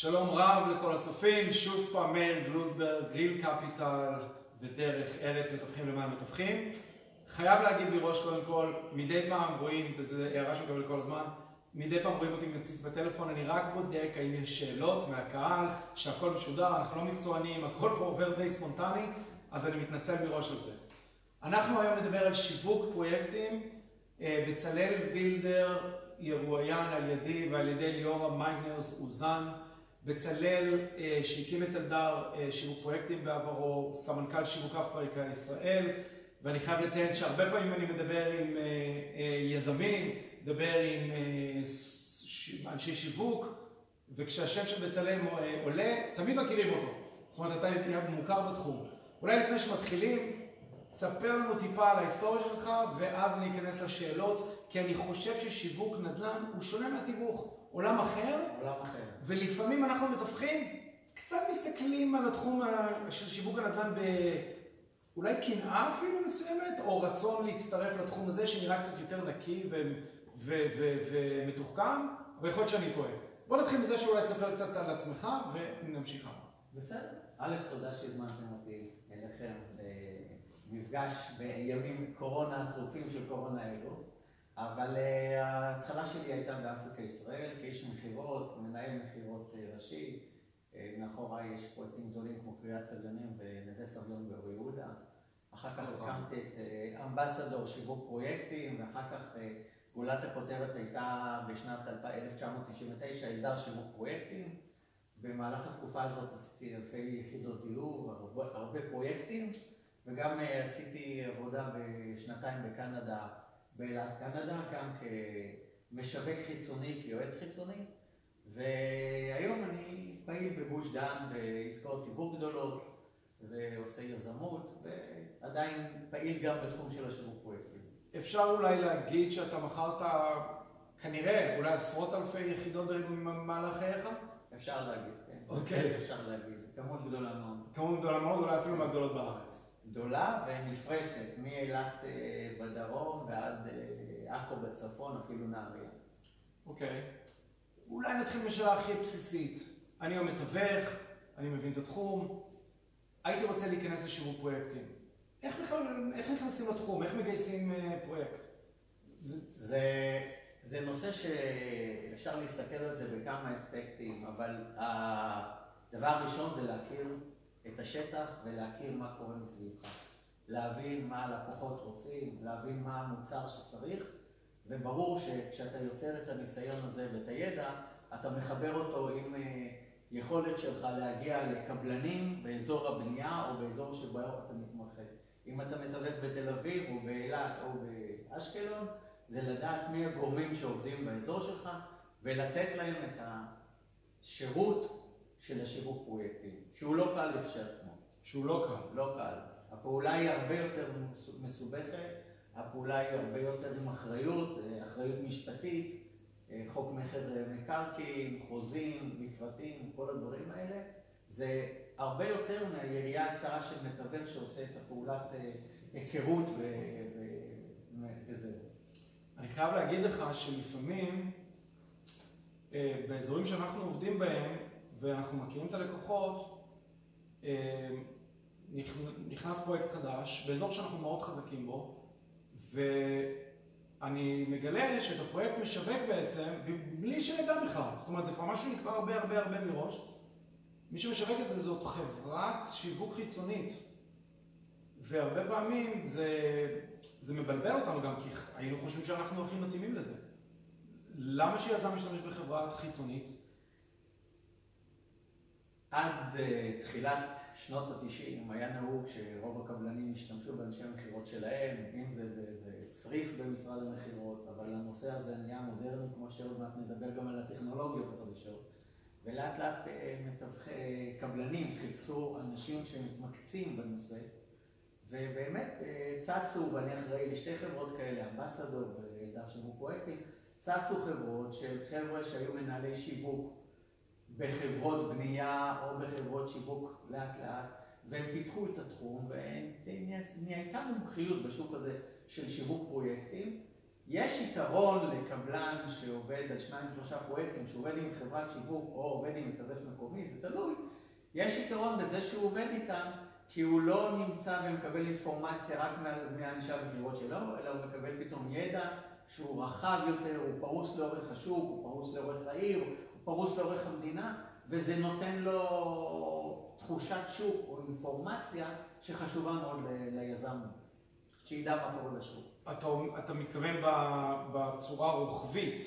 שלום רב לכל הצופים, שוב פעם מאיר גלוזברג, גריל קפיטל ודרך ארץ מתווכים למען מתווכים. חייב להגיד מראש קודם כל, מדי פעם רואים, וזו הערה שמקבל כל הזמן, מדי פעם רואים אותי מציץ בטלפון, אני רק בודק האם יש שאלות מהקהל, שהכל משודר, אנחנו לא מקצוענים, הכל פה עובר די ספונטני, אז אני מתנצל מראש על זה. אנחנו היום נדבר על שיווק פרויקטים. בצלאל וילדר ירואיין על ידי ועל ידי ליאורה מיינרס אוזן. בצלאל שהקים את אלדר שיווק פרויקטים בעברו, סמנכ"ל שיווק אפריקה ישראל, ואני חייב לציין שהרבה פעמים אני מדבר עם יזמים, מדבר עם אנשי שיווק, וכשהשם של בצלאל עולה, תמיד מכירים אותו. זאת אומרת, אתה מוכר בתחום. אולי לפני שמתחילים, תספר לנו טיפה על ההיסטוריה שלך, ואז אני אכנס לשאלות, כי אני חושב ששיווק נדל"ן הוא שונה מהתיווך. עולם אחר. עולם אחר. ולפעמים אנחנו מתווכים, קצת מסתכלים על התחום של שיווק הנדל"ן באולי קנאה אפילו מסוימת, או רצון להצטרף לתחום הזה שנראה קצת יותר נקי ומתוחכם, אבל יכול להיות שאני טועה. בוא נתחיל מזה שאולי תספר קצת על עצמך ונמשיך הלאה. בסדר. א', תודה שהזמנתם אותי אליכם למפגש בימים קורונה, טרופים של קורונה אלו. אבל ההתחלה שלי הייתה באפריקה ישראל, כאיש מכירות, מנהל מכירות ראשי. מאחוריי יש פרויקטים גדולים כמו קריית סגנים ונווה סביון באור יהודה. אחר כך הקמתי את אמבסדור שיווק פרויקטים, ואחר כך גולת הכותרת הייתה בשנת 1999, אלדר שיווק פרויקטים. במהלך התקופה הזאת עשיתי אלפי יחידות דיור, הרבה פרויקטים, וגם עשיתי עבודה בשנתיים בקנדה, באילת קנדה, גם כמשווק חיצוני, כיועץ חיצוני. והיום אני פעיל בגוש דן בעסקאות תיווך גדולות, ועושה יזמות, ועדיין פעיל גם בתחום של השיווק פרויקטים. אפשר אולי להגיד שאתה מכרת כנראה אולי עשרות אלפי יחידות במהלך חייך? אפשר להגיד, כן. אוקיי. אפשר להגיד. כמות גדולה מאוד. כמות גדולה מאוד, אולי אפילו מהגדולות בארץ. גדולה ונפרסת, מאילת בדרום ועד עכו בצפון, אפילו נהריה. אוקיי. אולי נתחיל בשאלה הכי בסיסית. אני היום מתווך, אני מבין את התחום, הייתי רוצה להיכנס לשיווק פרויקטים. איך בכלל, איך נכנסים לתחום? איך מגייסים פרויקט? זה נושא שאפשר להסתכל על זה בכמה אספקטים, אבל הדבר הראשון זה להכיר את השטח ולהכיר מה קורה מסביבך. להבין מה הלקוחות רוצים, להבין מה המוצר שצריך, וברור שכשאתה יוצר את הניסיון הזה ואת הידע, אתה מחבר אותו עם יכולת שלך להגיע לקבלנים באזור הבנייה או באזור שבו אתה מתמחה. אם אתה מתווך בתל אביב או באילת או באשקלון, זה לדעת מי הגורמים שעובדים באזור שלך ולתת להם את השירות של השיווק פרויקטים, שהוא לא קל לכשעצמו. שהוא לא קל. לא קל. הפעולה היא הרבה יותר מסובכת, הפעולה היא הרבה יותר עם אחריות, אחריות משפטית, חוק מכר מקרקעין, חוזים, מפרטים, כל הדברים האלה. זה הרבה יותר מהיריעה הצרה של מתווך שעושה את הפעולת היכרות וזהו. אני חייב להגיד לך שלפעמים, באזורים שאנחנו עובדים בהם, ואנחנו מכירים את הלקוחות, נכנס פרויקט חדש, באזור שאנחנו מאוד חזקים בו, ואני מגלה שאת הפרויקט משווק בעצם, בלי שנדע בכלל. זאת אומרת, זה כבר משהו שנקבע הרבה הרבה הרבה מראש. מי שמשווק את זה זאת חברת שיווק חיצונית. והרבה פעמים זה מבלבל אותנו גם, כי היינו חושבים שאנחנו הכי מתאימים לזה. למה שיזם משתמש בחברה חיצונית? עד תחילת שנות ה-90 היה נהוג שרוב הקבלנים השתמשו באנשי המכירות שלהם, אם זה באיזה צריף במשרד המכירות, אבל הנושא הזה נהיה מודרני, כמו שעוד מעט נדבר גם על הטכנולוגיות החדשות. ולאט לאט מתווכי קבלנים חיפשו אנשים שמתמקצים בנושא, ובאמת צצו, ואני אחראי לשתי חברות כאלה, אמבסדור ואלדר פרויקטים, צצו חברות של חבר'ה שהיו מנהלי שיווק בחברות בנייה או בחברות שיווק לאט לאט, והם פיתחו את התחום, ונהייתה מומחיות בשוק הזה של שיווק פרויקטים, יש יתרון לקבלן שעובד על שניים שלושה פרויקטים, שעובד עם חברת שיווק או עובד עם מתווך מקומי, זה תלוי. יש יתרון בזה שהוא עובד איתם, כי הוא לא נמצא ומקבל אינפורמציה רק מהאנשי המכירות שלו, אלא הוא מקבל פתאום ידע שהוא רחב יותר, הוא פרוס לאורך השוק, הוא פרוס לאורך העיר, פרוס לאורך המדינה, וזה נותן לו תחושת שוק או אינפורמציה שחשובה מאוד ליזם, שידע מה קורה בשוק. אתה, אתה מתכוון בצורה רוחבית.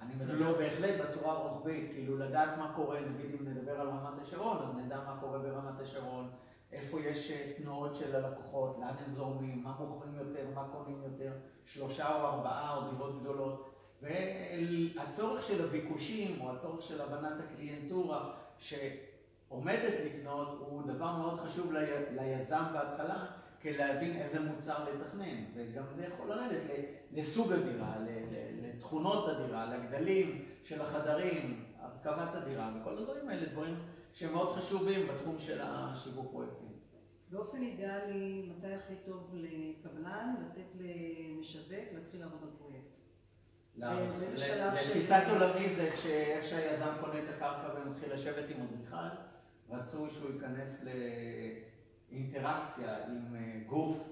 אני מדבר לא. בהחלט בצורה רוחבית, כאילו לדעת מה קורה, נגיד אם נדבר על רמת השרון, אז נדע מה קורה ברמת השרון, איפה יש אה, תנועות של הלקוחות, לאן הם זורמים, מה מוכרים יותר, מה קונים יותר, שלושה או ארבעה או דירות גדולות. והצורך של הביקושים או הצורך של הבנת הקליינטורה שעומדת לקנות הוא דבר מאוד חשוב ליזם בהתחלה, כדי להבין איזה מוצר לתכנן. וגם זה יכול לרדת לסוג הדירה, לתכונות הדירה, לגדלים של החדרים, הרכבת הדירה, וכל הדברים האלה דברים שמאוד חשובים בתחום של השיווק פרויקטים. באופן אידיאלי, מתי הכי טוב לקבלן לתת למשווק להתחיל לעבוד על פרויקט? לתפיסת עולמי זה כשאיך שהיזם קונה את הקרקע ומתחיל לשבת עם אדריכל, רצוי שהוא ייכנס לאינטראקציה עם אה, גוף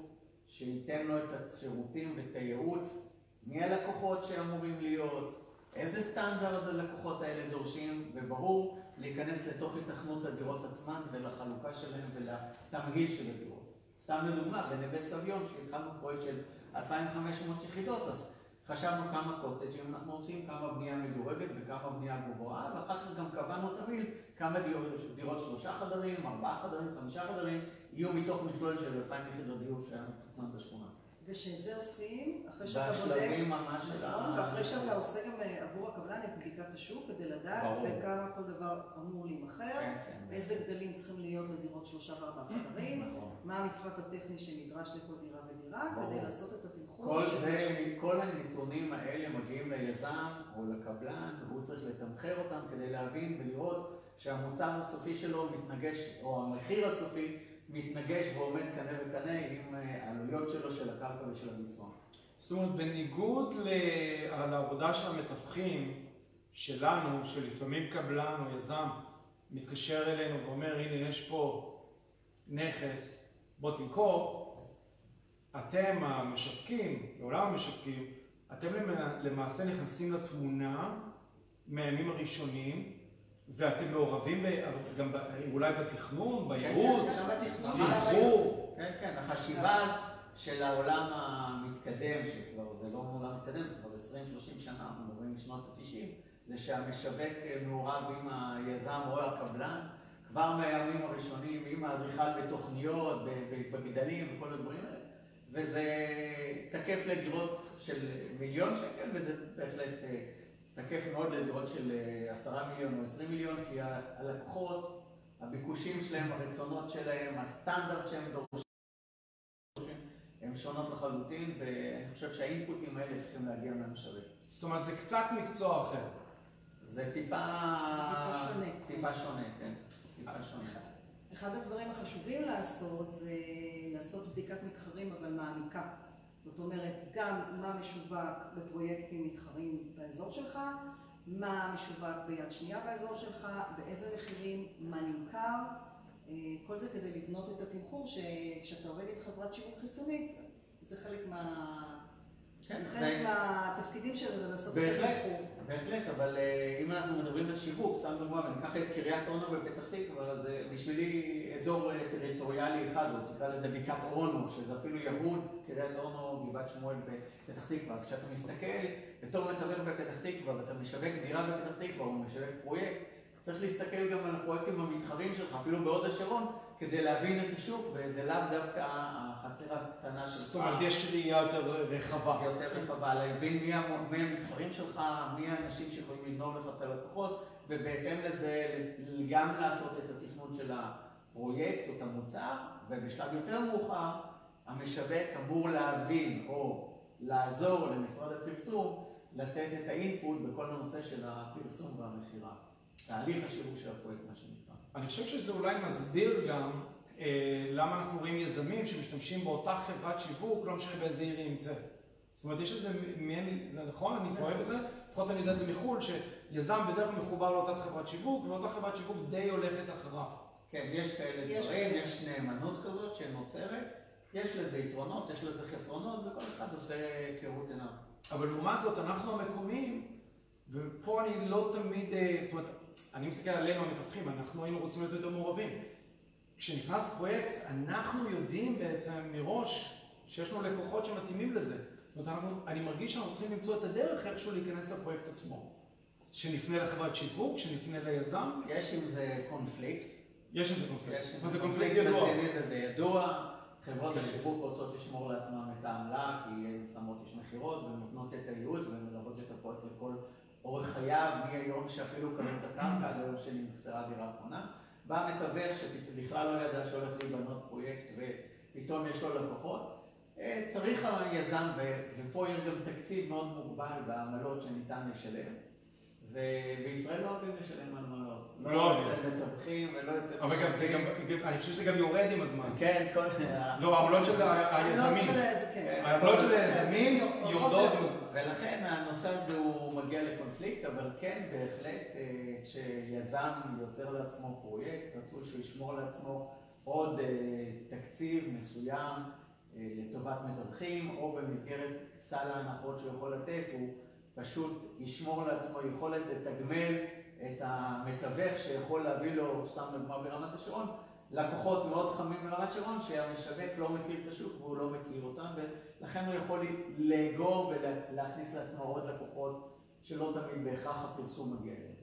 שייתן לו את השירותים ואת הייעוץ, מי הלקוחות שאמורים להיות, איזה סטנדרט הלקוחות האלה דורשים, וברור להיכנס לתוך התכנות הדירות עצמן ולחלוקה שלהן ולתמהיל של הדירות. סתם לדוגמה, בנווה סביון, כשהתחלנו פרויקט של 2,500 יחידות, אז חשבנו כמה קוטג'ים אנחנו רוצים, כמה בנייה מדורגת וכמה בנייה גבוהה, ואחר כך גם קבענו תמיד כמה דירות, דירות שלושה חדרים, ארבעה חדרים, חמישה חדרים, יהיו מתוך מכלול של 2,000 יחידות דיור שהיה מתוכנן בשכונה. ושאת זה עושים אחרי שאתה בודק... בשלבים ממש של נכון, ה... ואחרי שאתה עושה גם אה, עבור הקבלן את בדיקת השוק כדי לדעת בכמה כל דבר אמור להימכר, כן, כן. איזה גדלים צריכים להיות לדירות שלושה וארבעה חדרים, נכון. מה המפרט הטכני שנדרש לכל דירה ודירה, כדי לעשות את התמחור. כל זה, כל הנתונים האלה מגיעים ליזם או לקבלן, והוא צריך לתמחר אותם כדי להבין ולראות שהמוצר הסופי שלו מתנגש, או המחיר הסופי מתנגש ועומד קנה וקנה עם אה, העלויות שלו של הקרקע ושל הביצוע. זאת אומרת, בניגוד לעבודה של המתווכים שלנו, שלפעמים קבלן או יזם מתקשר אלינו ואומר, הנה יש פה נכס, בוא תמכור, אתם המשווקים, לעולם המשווקים, אתם למעשה נכנסים לתמונה מהימים הראשונים ואתם מעורבים גם אולי בתכנון, בייעוץ, תמחור. כן, כן, החשיבה של העולם המתקדם, שכבר זה לא עולם מתקדם, זה כבר 20-30 שנה, אנחנו מדברים משנות ה-90, זה שהמשווק מעורב עם היזם או הקבלן, כבר מהימים הראשונים, עם האדריכל בתוכניות, בגדלים וכל הדברים האלה, וזה תקף לדירות של מיליון שקל, וזה בהחלט... אה, תקף מאוד לדירות של אה, עשרה מיליון או עשרים מיליון, כי הלקוחות, הביקושים שלהם, הרצונות שלהם, הסטנדרט שהם דורשים, הם שונות לחלוטין, ואני חושב שהאינפוטים האלה צריכים להגיע מהמשווק. זאת אומרת, זה קצת מקצוע אחר. זה טיפה... שונה. טיפה שונה, כן. טיפה שונה. אחד הדברים החשובים לעשות זה לעשות בדיקת מתחרים, אבל מעמיקה. זאת אומרת, גם מה משווק בפרויקטים מתחרים באזור שלך, מה משווק ביד שנייה באזור שלך, באיזה מחירים, מה נמכר, אה, כל זה כדי לבנות את התמחור שכשאתה עובד עם חברת שיווק חיצונית, זה חלק מה... כן, זה חלק מהתפקידים שלו, זה לעשות את התמחור. בהחלט, אבל אה, אנחנו מדברים על שיווק, סתם דוגמא, וניקח את קריית אונו בפתח תקווה, זה בשבילי אזור אה, טריטוריאלי אחד, או תקרא לזה בקעת אונו, שזה אפילו יהוד, קריית אונו, גבעת שמואל בפתח תקווה. אז כשאתה מסתכל בתור מתווך בפתח תקווה, ואתה משווק דירה בפתח תקווה, או משווק פרויקט, צריך להסתכל גם על הפרויקטים המתחרים שלך, אפילו בהוד השרון, כדי להבין את השוק, וזה לאו דווקא החצר הקטנה שלך. זאת אומרת, יש ראייה יותר רחבה. יותר רחבה, להבין מי המתחרים שלך, מי האנשים שיכולים לגנוב לך את הלקוחות, ובהתאם לזה גם לעשות את התכנון של הפרויקט או את המוצר, ובשלב יותר מאוחר, המשווק אמור להבין או לעזור למשרד הפרסום לתת את האינפוט בכל הנושא של הפרסום והמכירה. תהליך השיווק של הפרויקט, מה שנקרא. אני חושב שזה אולי מסביר גם אה, למה אנחנו רואים יזמים שמשתמשים באותה חברת שיווק, לא משנה באיזה עיר היא נמצאת. זאת אומרת, יש איזה מעין, זה נכון, אני טועה בזה, לפחות אני יודע את זה מחו"ל, שיזם בדרך כלל מחובר לאותה חברת שיווק, ואותה חברת שיווק די הולכת אחריו. כן, יש כאלה יש דברים. יש נאמנות כזאת שנוצרת, יש לזה יתרונות, יש לזה חסרונות, וכל אחד עושה כראות עיניו. אבל לעומת זאת, אנחנו המקומיים, ופה אני לא תמיד, אה, זאת אומרת, אני מסתכל עלינו המתווכים, אנחנו היינו רוצים להיות יותר מעורבים. כשנכנס פרויקט, אנחנו יודעים בעצם מראש שיש לנו לקוחות שמתאימים לזה. זאת אומרת, אנחנו, אני מרגיש שאנחנו צריכים למצוא את הדרך איכשהו להיכנס לפרויקט עצמו. שנפנה לחברת שיווק, שנפנה ליזם, יש עם זה קונפליקט. יש עם זה קונפליקט. יש עם זה זה קונפליקט ידוע. וזה ידוע. חברות כן. השיווק רוצות לשמור לעצמם את העמלה, כי הן שמות איש מכירות ונותנות את הייעוץ ומלוות את הפרויקט לכל אורך חייו, מהיום שאפילו קנו את הקרקע עד היום שנמסרה דירה אחרונה. בא מתווך שבכלל לא ידע שהולך להיבנות פרויקט ופתאום יש לו לקוחות. אה, צריך היזם, ופה יש גם תקציב מאוד מוגבל בעמלות שניתן לשלם. ובישראל לא אוהבים לשלם עמלות. לא לא. אצל מתווכים ולא אצל... אבל גם זה גם, אני חושב שזה גם יורד עם הזמן. כן, כל... לא, העמלות של היזמים. כן. העמלות של של היזמים יורדות. ולכן הנושא הזה הוא מגיע לקונפליקט, אבל כן, בהחלט, אה, כשיזם יוצר לעצמו פרויקט, רצוי שהוא ישמור לעצמו עוד אה, תקציב מסוים אה, לטובת מתווכים, או במסגרת סל ההנחות שהוא יכול לתת, הוא פשוט ישמור לעצמו יכולת לתגמל את המתווך שיכול להביא לו, סתם דוגמה ברמת השרון, לקוחות מאוד חמים ברמת שרון שהמשווק לא מכיר את השוק והוא לא מכיר אותם ולכן הוא יכול לאגור ולהכניס לעצמו עוד לקוחות שלא תמיד בהכרח הפרסום מגיע אליהם.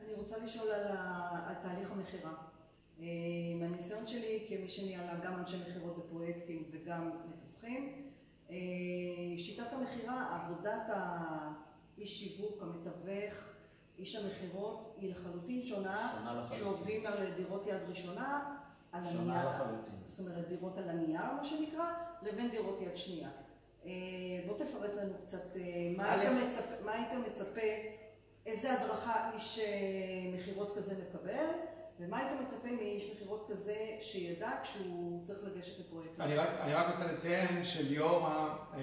אני רוצה לשאול על, ה... על תהליך המכירה. אה, מהניסיון שלי כמי שניהלה גם אנשי מכירות בפרויקטים וגם מתווכים, אה, שיטת המכירה, עבודת האיש שיווק, המתווך, איש המכירות, היא לחלוטין שונה, שונה לחלוטין. כשעובדים על דירות יד ראשונה, על שונה הנייר, לחלוטין. זאת אומרת דירות על הנייר מה שנקרא, לבין דירות יד שנייה. אה, בוא תפרט לנו קצת אה, מה היית מצפה, מה היית מצפה, איזה הדרכה איש אה, מכירות כזה מקבל, ומה היית מצפה מאיש מכירות כזה שידע כשהוא צריך לגשת לפרויקט אני כזה. רק, אני רק רוצה לציין שליאור, אה,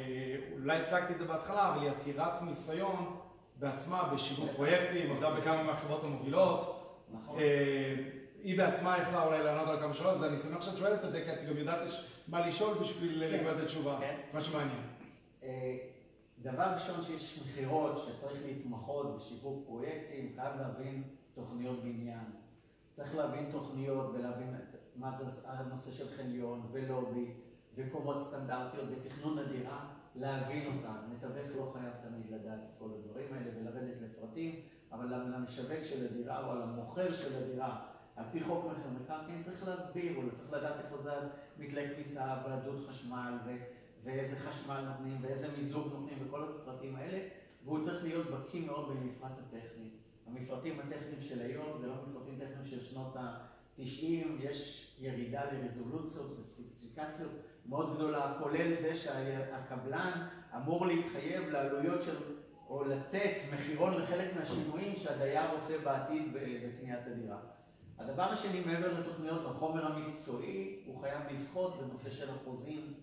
אולי הצגתי את זה בהתחלה, אבל היא עתירת ניסיון בעצמה בשיווק פרויקטים, עבדה בכמה מהחברות המובילות. נכון. אה, היא בעצמה יכלה אולי לענות על כמה שאלות, אז אני שמח שאת שואלת את זה, כי את גם יודעת יש מה לשאול בשביל כן. לקבל את התשובה. כן. מה שמעניין. אה, דבר ראשון שיש מכירות שצריך להתמחות בשיווק פרויקטים, חייב להבין תוכניות בניין. צריך להבין תוכניות ולהבין מה זה הנושא של חניון ולובי וקומות סטנדרטיות ותכנון הדירה, להבין אותן. מתווך לא חייב תמיד לדעת את כל הדברים האלה ולרדת לפרטים, אבל למשווק של הדירה או למוכר של הדירה, על פי חוק מכר מקרקעין צריך להסביר, הוא צריך לדעת איפה זה מתלי כביסה והדוד חשמל ו... ואיזה חשמל נותנים, ואיזה מיזוג נותנים, וכל הפרטים האלה, והוא צריך להיות בקיא מאוד במפרט הטכני. המפרטים הטכניים של היום זה לא מפרטים טכניים של שנות ה-90, יש ירידה לרזולוציות וספציפיקציות מאוד גדולה, כולל זה שהקבלן אמור להתחייב לעלויות של, או לתת מחירון לחלק מהשינויים שהדייר עושה בעתיד בקניית הדירה. הדבר השני, מעבר לתוכניות והחומר המקצועי, הוא חייב לשחות בנושא של החוזים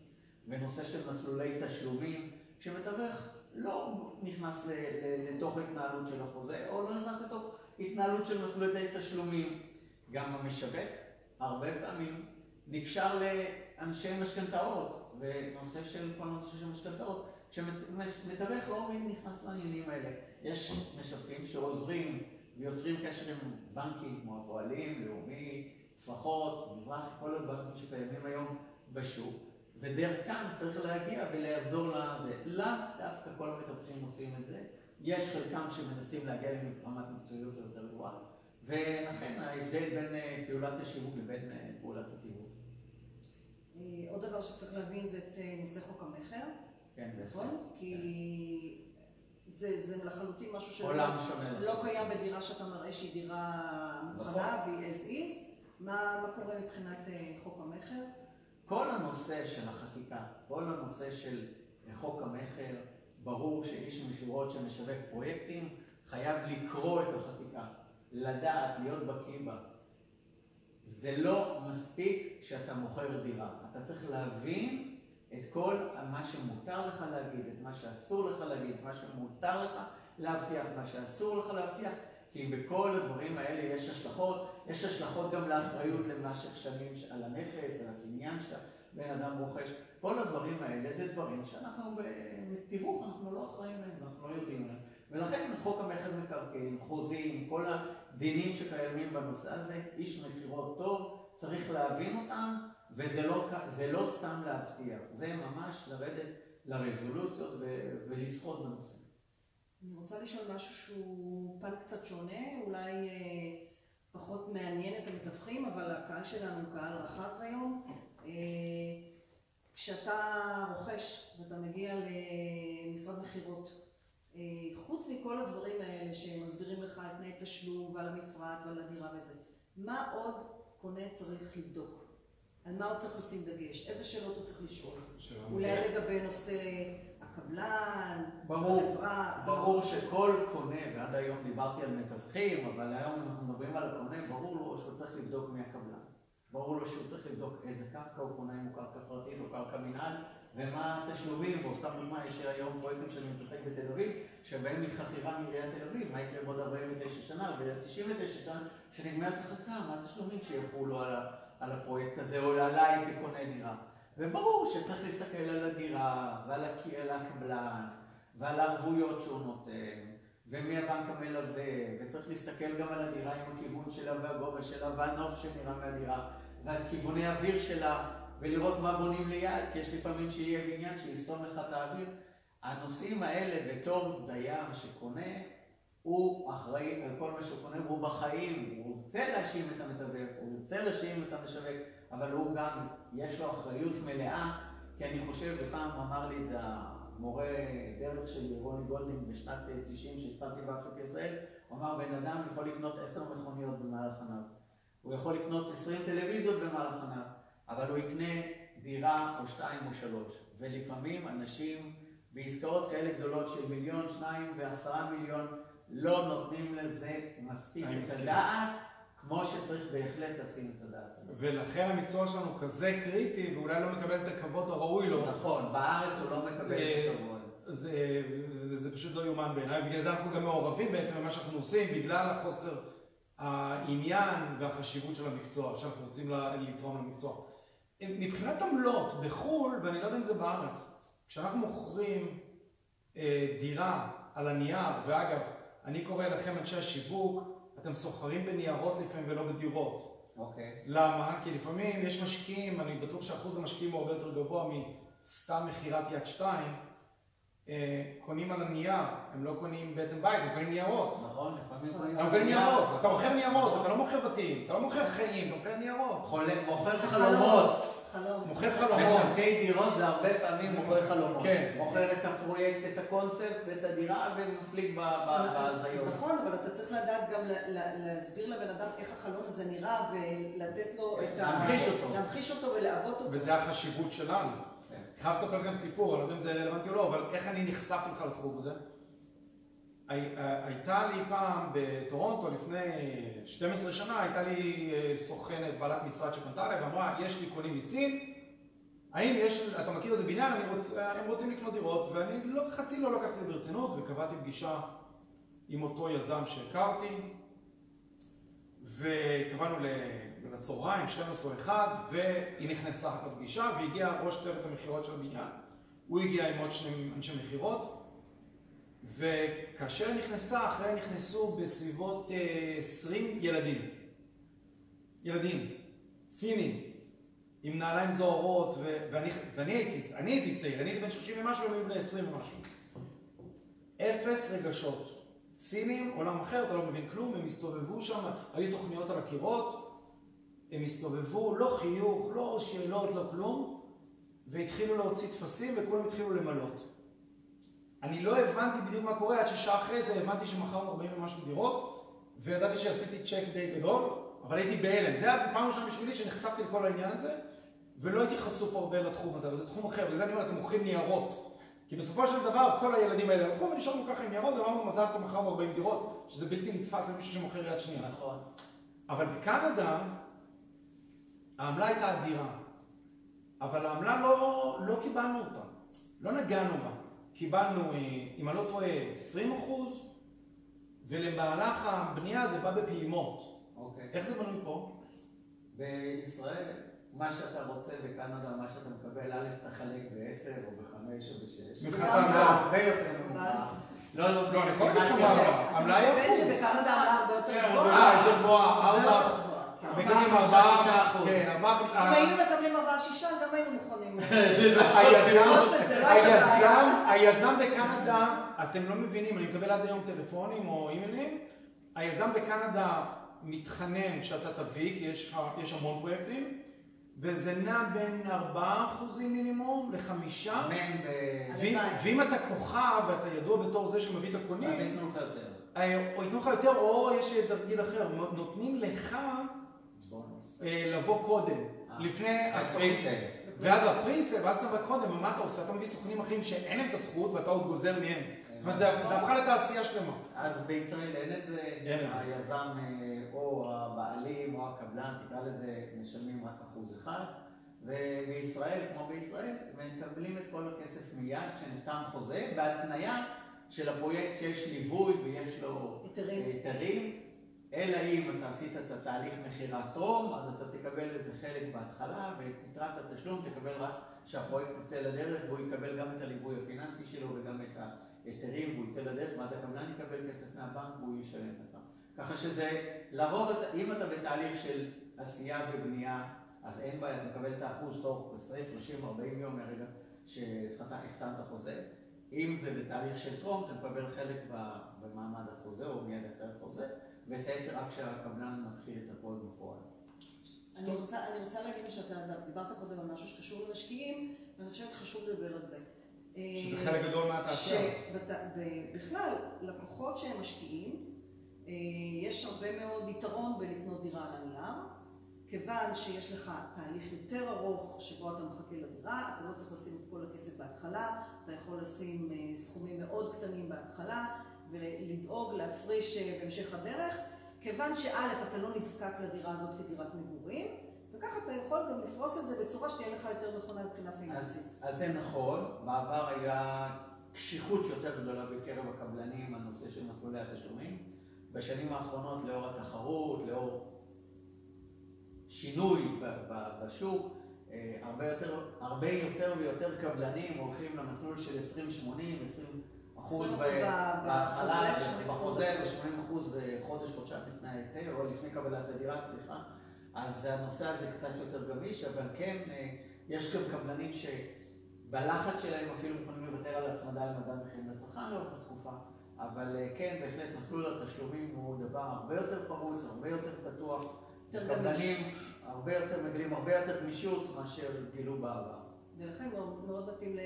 ונושא של מסלולי תשלומים, כשמתווך לא נכנס ל- ל- לתוך ההתנהלות של החוזה, או לא נכנס לתוך התנהלות של מסלולי תשלומים. גם המשווק, הרבה פעמים, נקשר לאנשי משכנתאות, ונושא של כל הנושא של משכנתאות, כשמתווך לא נכנס לעניינים האלה. יש משווקים שעוזרים ויוצרים קשר עם בנקים כמו הפועלים, לאומי, טפחות, מזרח, כל הבנקים שקיימים היום בשוק. ודרכם צריך להגיע ולעזור לזה. לאו דווקא כל המתווכים עושים את זה. יש חלקם שמנסים להגיע לרמת מקצועיות יותר גבוהה, ולכן ההבדל בין אה, פעולת השיווק לבין אה, פעולת התיווך. אה, עוד דבר שצריך להבין זה את אה, נושא חוק המכר, כן. נכון? כי זה, זה לחלוטין משהו שלא. לא קיים בדירה שאתה מראה שהיא דירה מוכנה והיא as is. מה, מה קורה מבחינת אה, חוק המכר? כל הנושא של החקיקה, כל הנושא של חוק המכר, ברור שאיש מכירות שמשווק פרויקטים חייב לקרוא את החקיקה, לדעת, להיות בקיא בה. זה לא מספיק שאתה מוכר דירה, אתה צריך להבין את כל מה שמותר לך להגיד, את מה שאסור לך להגיד, מה שמותר לך להבטיח, מה שאסור לך להבטיח, כי בכל הדברים האלה יש השלכות, יש השלכות גם לאחריות למשך שנים על הנכס, על הקניין שבן אדם רוכש. כל הדברים האלה זה דברים שאנחנו בתיווך, אנחנו לא אחראים להם, אנחנו לא יודעים עליהם. ולכן חוק המכר מקרקעין, חוזים, כל הדינים שקיימים בנושא הזה, איש מכירות טוב, צריך להבין אותם, וזה לא, לא סתם להבטיח, זה ממש לרדת לרזולוציות ולשחות בנושא. אני רוצה לשאול משהו שהוא פן קצת שונה, אולי אה, פחות מעניין את המתווכים, אבל הקהל שלנו הוא קהל רחב היום. אה, כשאתה רוכש ואתה מגיע למשרד מכירות, חוץ מכל הדברים האלה שמסבירים לך על תנאי תשלום ועל המפרט ועל הדירה וזה, מה עוד קונה צריך לבדוק? על מה עוד צריך לשים דגש? איזה שאלות הוא צריך לשאול? אולי לגבי נושא הקבלן, ברור, החברה. ברור שכל קונה, ועד היום דיברתי על מתווכים, אבל היום אנחנו מדברים על הקונה, ברור לו שהוא צריך לבדוק מי הקבלן. ברור לו שהוא צריך לבדוק איזה קרקע הוא קונה, אם הוא קרקע פרטית או קרקע מינהל, ומה התשלומים, או סתם דוגמה, יש היום פרויקטים שאני מתעסק בתל אביב, שבהם היא חכירה מעיריית תל אביב, מה יקרה בעוד 49 שנה, ב-99 שנה, שנגמרת החכירה, מה התשלומים שיחולו על, על הפרויקט הזה, או עליי כקונה דירה. וברור שצריך להסתכל על הדירה, ועל הקבלן, ועל הערבויות שהוא נותן, ומי הבנק המלווה, וצריך להסתכל גם על הדירה עם הכיוון שלה והגובה שלה, והנוף שנראה מהדירה, ועל כיווני האוויר שלה, ולראות מה בונים ליד, כי יש לפעמים שיהיה בניין שיסתום לך את האוויר. הנושאים האלה בתור דייר שקונה, הוא אחראי על כל מה שהוא קונה, והוא בחיים, הוא רוצה להאשים את המתווך, הוא רוצה להאשים את המשווק, אבל הוא גם, יש לו אחריות מלאה, כי אני חושב, ופעם אמר לי את זה המורה דרך של רוני גולדינג בשנת 90, שהתחלתי באפריקה ישראל, הוא אמר, בן אדם יכול לקנות עשר מכוניות במהלך חייו, הוא יכול לקנות עשרים טלוויזיות במהלך חייו, אבל הוא יקנה דירה או שתיים או שלוש, ולפעמים אנשים בעסקאות כאלה גדולות של מיליון, שניים ועשרה מיליון, לא נותנים לזה מספיק את הדעת. כמו שצריך בהחלט לשים את הדעת. ולכן המקצוע שלנו כזה קריטי, ואולי לא מקבל את הכבוד הראוי לו. נכון, בארץ הוא לא מקבל את אה, הכבוד. זה, זה פשוט לא יאומן בעיניי, בגלל זה אנחנו גם מעורבים בעצם במה שאנחנו עושים, בגלל החוסר העניין והחשיבות של המקצוע, שאנחנו רוצים לתרום למקצוע. מבחינת עמלות בחו"ל, ואני לא יודע אם זה בארץ, כשאנחנו מוכרים אה, דירה על הנייר, ואגב, אני קורא לכם אנשי השיווק, אתם סוחרים בניירות לפעמים ולא בדירות. אוקיי. Okay. למה? כי לפעמים יש משקיעים, אני בטוח שאחוז המשקיעים הוא הרבה יותר גבוה מסתם מכירת יד שתיים, קונים על הנייר, הם לא קונים בעצם בית, הם קונים ניירות. נכון, לפעמים קונים על הנייר. ניירות, אתה מוכר ניירות, אתה לא מוכר בתים, אתה לא מוכר חיים, אתה מוכר ניירות. מוכר חלומות. חלום. מוכר חלומות. משווקי דירות זה הרבה פעמים מוכר חלומות. כן. מוכר את הפרויקט, את הקונספט ואת הדירה ומפליג בהזיות. נכון, אבל אתה צריך לדעת גם להסביר לבן אדם איך החלום הזה נראה ולתת לו את ה... להמחיש אותו. להמחיש אותו ולעבוד אותו. וזה החשיבות שלנו. אני חייב לספר לכם סיפור, אני לא יודע אם זה רלוונטי או לא, אבל איך אני נחשפתי לך לתחום הזה? הייתה לי פעם בטורונטו לפני 12 שנה, הייתה לי אה, סוכנת, בעלת משרד שפנתה אליי ואמרה, יש לי קונים מסין, האם יש, אתה מכיר איזה בניין, רוצ, הם רוצים לקנות דירות, ואני לא, חצי לא לקחתי את זה ברצינות, וקבעתי פגישה עם אותו יזם שהכרתי, וקבענו לצהריים, 12 או 1, והיא נכנסה לפגישה, והגיע ראש צוות המכירות של הבניין, הוא הגיע עם עוד שני אנשי מכירות, וכאשר נכנסה, אחריה נכנסו בסביבות 20 אה, ילדים. ילדים, סינים, עם נעליים זוהרות, ואני, ואני הייתי, אני הייתי צעיר, אני הייתי בן 30 ומשהו, הם היו בני 20 ומשהו. אפס רגשות. סינים, עולם אחר, אתה לא מבין כלום, הם הסתובבו שם, היו תוכניות על הקירות, הם הסתובבו, לא חיוך, לא שאלות, לא כלום, והתחילו להוציא טפסים וכולם התחילו למלות. אני לא הבנתי בדיוק מה קורה, עד ששעה אחרי זה הבנתי שמכרנו 40 ומשהו דירות, וידעתי שעשיתי צ'ק די גדול, אבל הייתי בהלם. זה היה פעם ראשונה בשבילי שנחשפתי לכל העניין הזה, ולא הייתי חשוף הרבה לתחום הזה, אבל זה תחום אחר, וזה אני אומר, אתם מוכרים ניירות. כי בסופו של דבר כל הילדים האלה הלכו ונשארנו ככה עם ניירות, ואמרנו מזל טוב מכרנו 40 דירות, שזה בלתי נתפס למישהו שמוכר יד שנייה. נכון. אבל בקנדה העמלה הייתה אדירה. אבל העמלה לא, לא קיבלנו אותה, לא נגענו בה. קיבלנו, אה, אם אני לא טועה, 20 אחוז, ולמהלך הבנייה זה בא בפעימות. אוקיי. איך זה בנוי פה? בישראל, מה שאתה רוצה בקנדה, מה שאתה מקבל, א', תחלק ב-10 או ב-5 או ב-6. מבחינתם לא. זה הרבה יותר נמוכה. לא, לא, לא, אני יכול להגיד לך כמעט מה יותר. העמלה. העמלה היא האמת אחוז. שבקנדה העמלה הרבה יותר כן, גבוהה. אה, יותר גבוהה, ארבע. מקבלים ארבעה. כן, אם היינו מקבלים ארבעה שישה, גם היינו מוכנים. היזם, לא היה היזם, בקנדה, אתם לא מבינים, אני מקבל עד היום טלפונים או אימיילים, היזם בקנדה מתחנן שאתה תביא, כי יש, המון פרויקטים, וזה נע בין 4% מינימום לחמישה, אמן ב... ואם- הלוואי. ואם אתה כוכב ואתה ידוע בתור זה שמביא את אז הקונים, ייתנו לך יותר. אה, או ייתנו לך יותר, או יש תרגיל אחר, נותנים לך לבוא קודם, אה. לפני הפריסל. ואז הפריסל, ואז אתה בא קודם, ומה אתה עושה? אתה מביא סוכנים אחרים שאין להם את הזכות ואתה עוד גוזר מהם. זאת אומרת, זה הפכה לתעשייה שלמה. אז בישראל אין את זה, אין את זה. היזם אה, או הבעלים או הקבלן, תקרא לזה, משלמים רק אחוז אחד, ובישראל, כמו בישראל, מקבלים את כל הכסף מיד כשנחתם חוזה, בהתניה של הפרויקט שיש ליווי ויש לו. היתרים, אלא אם אתה עשית את התהליך מכירת טרום, אז אתה תקבל איזה חלק בהתחלה, ואת יתרת התשלום תקבל רק כשהפרויקט יצא לדרך, והוא יקבל גם את הליווי הפיננסי שלו וגם את ההיתרים, והוא יצא לדרך, ואז הקבלן יקבל כסף מהבנק והוא ישלם לך. ככה שזה, לרוב, אם אתה בתהליך של עשייה ובנייה, אז אין בעיה, אתה מקבל את האחוז תוך 20, 30, 40 יום מהרגע שהחתמת חוזה. אם זה בתהליך של טרום, אתה מקבל חלק במעמד החוזה או מיד אחרי החוזה, ואת היתר רק כשהקבלן מתחיל את הפרויקט בפועל. אני רוצה, אני רוצה להגיד שאתה דיברת קודם על משהו שקשור למשקיעים, ואני חושבת חשוב לדבר על זה. שזה חלק גדול מהתעשייה. שבכלל, לקוחות שהם משקיעים, אה, יש הרבה מאוד יתרון בלקנות דירה על הנייר, כיוון שיש לך תהליך יותר ארוך שבו אתה מחכה לדירה, אתה לא צריך לשים את כל הכסף בהתחלה, אתה יכול לשים אה, סכומים מאוד קטנים בהתחלה, ולדאוג להפריש אה, בהמשך הדרך, כיוון שא', אתה לא נזקק לדירה הזאת כדירת מגורים, וככה אתה יכול גם לפרוס את זה בצורה שתהיה לך יותר נכונה מבחינה אז, פיננסית. אז זה נכון, בעבר היה קשיחות יותר גדולה בקרב הקבלנים הנושא של מסלולי התשלומים. בשנים האחרונות, לאור התחרות, לאור שינוי בשוק, אה, הרבה יותר, הרבה יותר ויותר קבלנים הולכים למסלול של 20-80, 20 אחוז 20% ב- ב- בהתחלה, בחוזה, 80% בחוזה, בסוף. ו-80 אחוז חודש, חודשיים לפני ההיתר, או לפני קבלת הדירה, סליחה. אז הנושא הזה קצת יותר גמיש, אבל כן, אה, יש גם קבלנים שבלחץ שלהם אפילו מוכנים לוותר על הצמדה למדד מחירים לצרכן לאורך התקופה. אבל אה, כן, בהחלט מסלול התשלומים הוא דבר הרבה יותר פרוץ, הרבה יותר פתוח. יותר קבלנים. הרבה יותר מגלים הרבה יותר גמישות מאשר גילו בעבר. ולכן מאוד, מתאים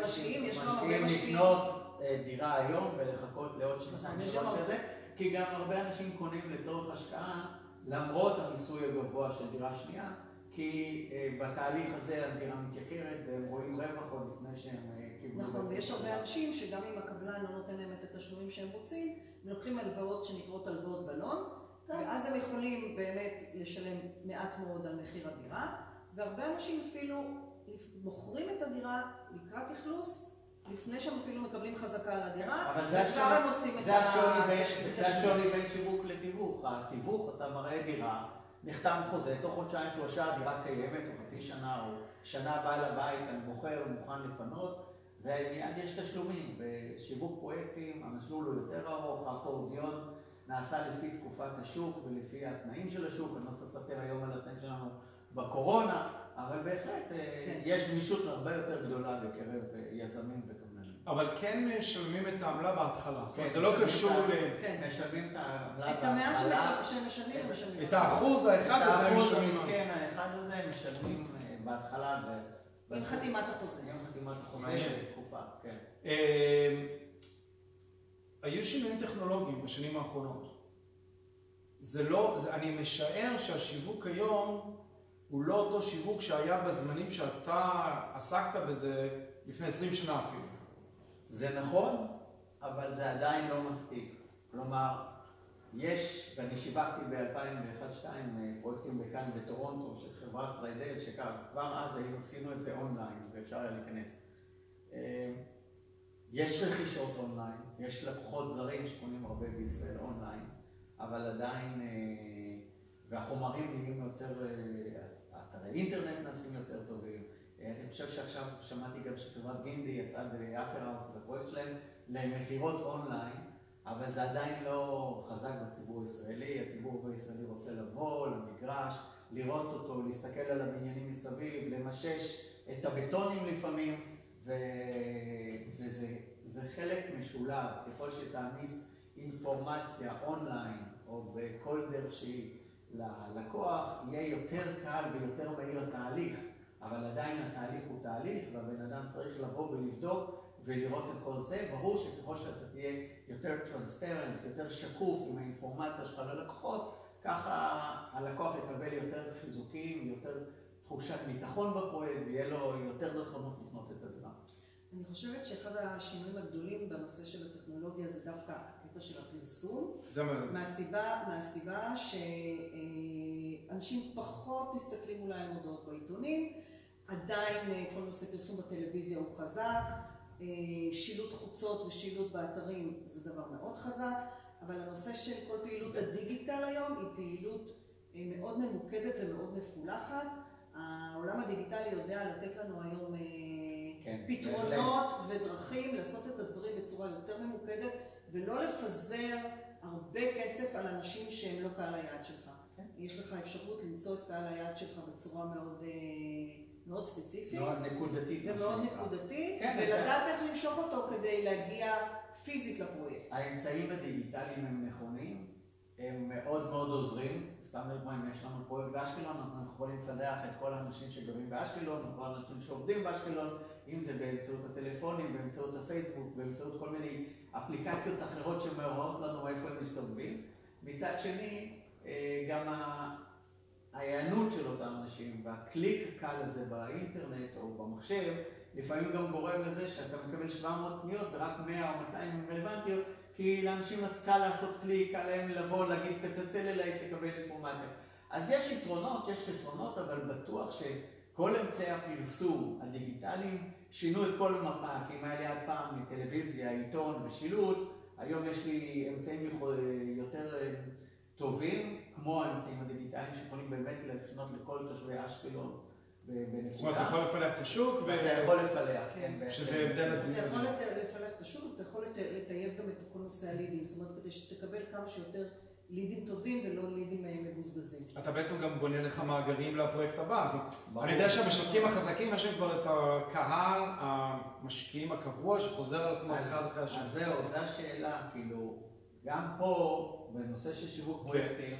למשקיעים, יש לנו הרבה משקיעים. לקנות אה, דירה היום ולחכות לעוד שנתיים יש שלוש לזה, כי גם הרבה אנשים קונים לצורך השקעה למרות המיסוי הגבוה של דירה שנייה, כי אה, בתהליך הזה הדירה מתייקרת והם רואים רווח עוד לפני שהם אה, קיבלו... נכון, ויש הרבה. אנשים שגם אם הקבלן לא נותן להם את התשלומים שהם רוצים, הם לוקחים הלוואות שנקראות הלוואות בלון, כן. ואז הם יכולים באמת לשלם מעט מאוד על מחיר הדירה, והרבה אנשים אפילו מוכרים את הדירה לקראת אכלוס, לפני שהם אפילו מקבלים חזקה על הדירה, השוני- הם עושים את זה ה- זה. השוני בין שיווק לתיווך. התיווך, אתה מראה דירה, נחתם חוזה, תוך חודשיים שלושה הדירה קיימת, או חצי שנה, או שנה בעל הבית, אני בוחר, מוכן לפנות, ומיד יש תשלומים. בשיווק פרויקטים המסלול הוא יותר ארוך, האקורדיון נעשה לפי תקופת השוק ולפי התנאים של השוק, אני לא צריך לספר היום על התנאים שלנו בקורונה, אבל בהחלט אה, כן. יש גמישות הרבה יותר גדולה בקרב אה, יזמים וקבלנים. אבל כן משלמים את העמלה בהתחלה. זאת אומרת, כן, זה לא משלמים קשור את ל... כן. משלמים את העמלה את המעט בהתחלה. שהם משלמים, משלמים. את האחוז האחד את הזה הם האחוז משלמים. המסכן האחד הזה משלמים אה, בהתחלה. עם חתימת החוזה. עם חתימת החוזה. בתקופה, כן. אה, היו שינויים טכנולוגיים בשנים האחרונות. זה לא, זה, אני משער שהשיווק היום הוא לא אותו שיווק שהיה בזמנים שאתה עסקת בזה לפני 20 שנה אפילו. זה נכון, אבל זה עדיין לא מספיק. כלומר, יש, ואני שיווקתי ב-2001-2002 פרויקטים בכאן בטורונטו של חברת Tridel, שכבר אז היינו עשינו את זה אונליין ואפשר היה להיכנס. יש רכישות אונליין, יש לקוחות זרים שקונים הרבה בישראל אונליין, אבל עדיין, והחומרים נהיים יותר, אתרי אינטרנט נעשים יותר טובים. אני חושב שעכשיו שמעתי גם שחברת גינדי יצאה ב open house בפרויקט שלהם למכירות אונליין, אבל זה עדיין לא חזק בציבור הישראלי. הציבור הישראלי רוצה לבוא למגרש, לראות אותו, להסתכל על הבניינים מסביב, למשש את הבטונים לפעמים, וזה חלק משולב. ככל שתעמיס אינפורמציה אונליין או בכל דרך שהיא ללקוח, יהיה יותר קל ויותר מהיר התהליך. אבל עדיין התהליך הוא תהליך, והבן אדם צריך לבוא ולבדוק ולראות את כל זה. ברור שככל שאתה תהיה יותר transparent, יותר שקוף עם האינפורמציה שלך ללקוחות, ככה הלקוח יקבל יותר חיזוקים, יותר תחושת ביטחון בפרויקט, ויהיה לו יותר נכונות לקנות את הדירה. אני חושבת שאחד השינויים הגדולים בנושא של הטכנולוגיה זה דווקא הקטע של הפרסום. מהסיבה, מהסיבה שאנשים פחות מסתכלים אולי על מודעות בעיתונים, עדיין כל נושא פרסום בטלוויזיה הוא חזק, שילוט חוצות ושילוט באתרים זה דבר מאוד חזק, אבל הנושא של כל פעילות הדיגיטל היום היא פעילות מאוד ממוקדת ומאוד מפולחת. העולם הדיגיטלי יודע לתת לנו היום פתרונות ודרכים לעשות את הדברים בצורה יותר ממוקדת ולא לפזר הרבה כסף על אנשים שהם לא קהל היעד שלך. יש לך אפשרות למצוא את קהל היעד שלך בצורה מאוד מאוד ספציפית. מאוד נקודתית. ומאוד נקודתית, ולדעת איך למשוך אותו כדי להגיע פיזית לפרויקט. האמצעים הדיגיטליים הם נכונים, הם מאוד מאוד עוזרים. סתם לדוגמה, אם יש לנו פרויקט באשקלון, אנחנו יכולים לפתח את כל האנשים שגרים באשקלון, את כל האנשים שעובדים באשקלון, אם זה באמצעות הטלפונים, באמצעות הפייסבוק, באמצעות כל מיני אפליקציות אחרות שמעוררות לנו איפה הם מסתובבים. מצד שני, גם ההיענות של אותם אנשים והקליק הקל הזה באינטרנט או במחשב, לפעמים גם גורם לזה שאתה מקבל 700 פניות ורק 100 או 200 הן רלוונטיות, כי לאנשים קל לעשות קליק, קל להם לבוא, להגיד תצלצל אליי, תקבל אינפורמציה. אז יש יתרונות, יש חסרונות, אבל בטוח שכל אמצעי הפרסום הדיגיטליים שינו את כל המפה, כי אם היה לי עד פעם טלוויזיה, עיתון ושילוט, היום יש לי אמצעים יותר טובים, כמו האמצעים הדיגיטליים, שיכולים באמת לפנות לכל תושבי אשקלון בנקודה. זאת אומרת, אתה יכול לפלח את השוק, ואתה יכול לפלח, כן. שזה הבדל עצמי. אתה יכול לפלח את השוק, אתה יכול לטייב גם את כל נושא הלידים, זאת אומרת, כדי שתקבל כמה שיותר לידים טובים ולא לידים מבוזבזים. אתה בעצם גם בונה לך מאגרים לפרויקט הבא. אני יודע שהמשווקים החזקים, יש להם כבר את הקהל, המשקיעים הקבוע, שחוזר על עצמו אחד אחרי השני. אז זהו, זו השאלה, כאילו, גם פה, בנושא של שיווק פרויקטים,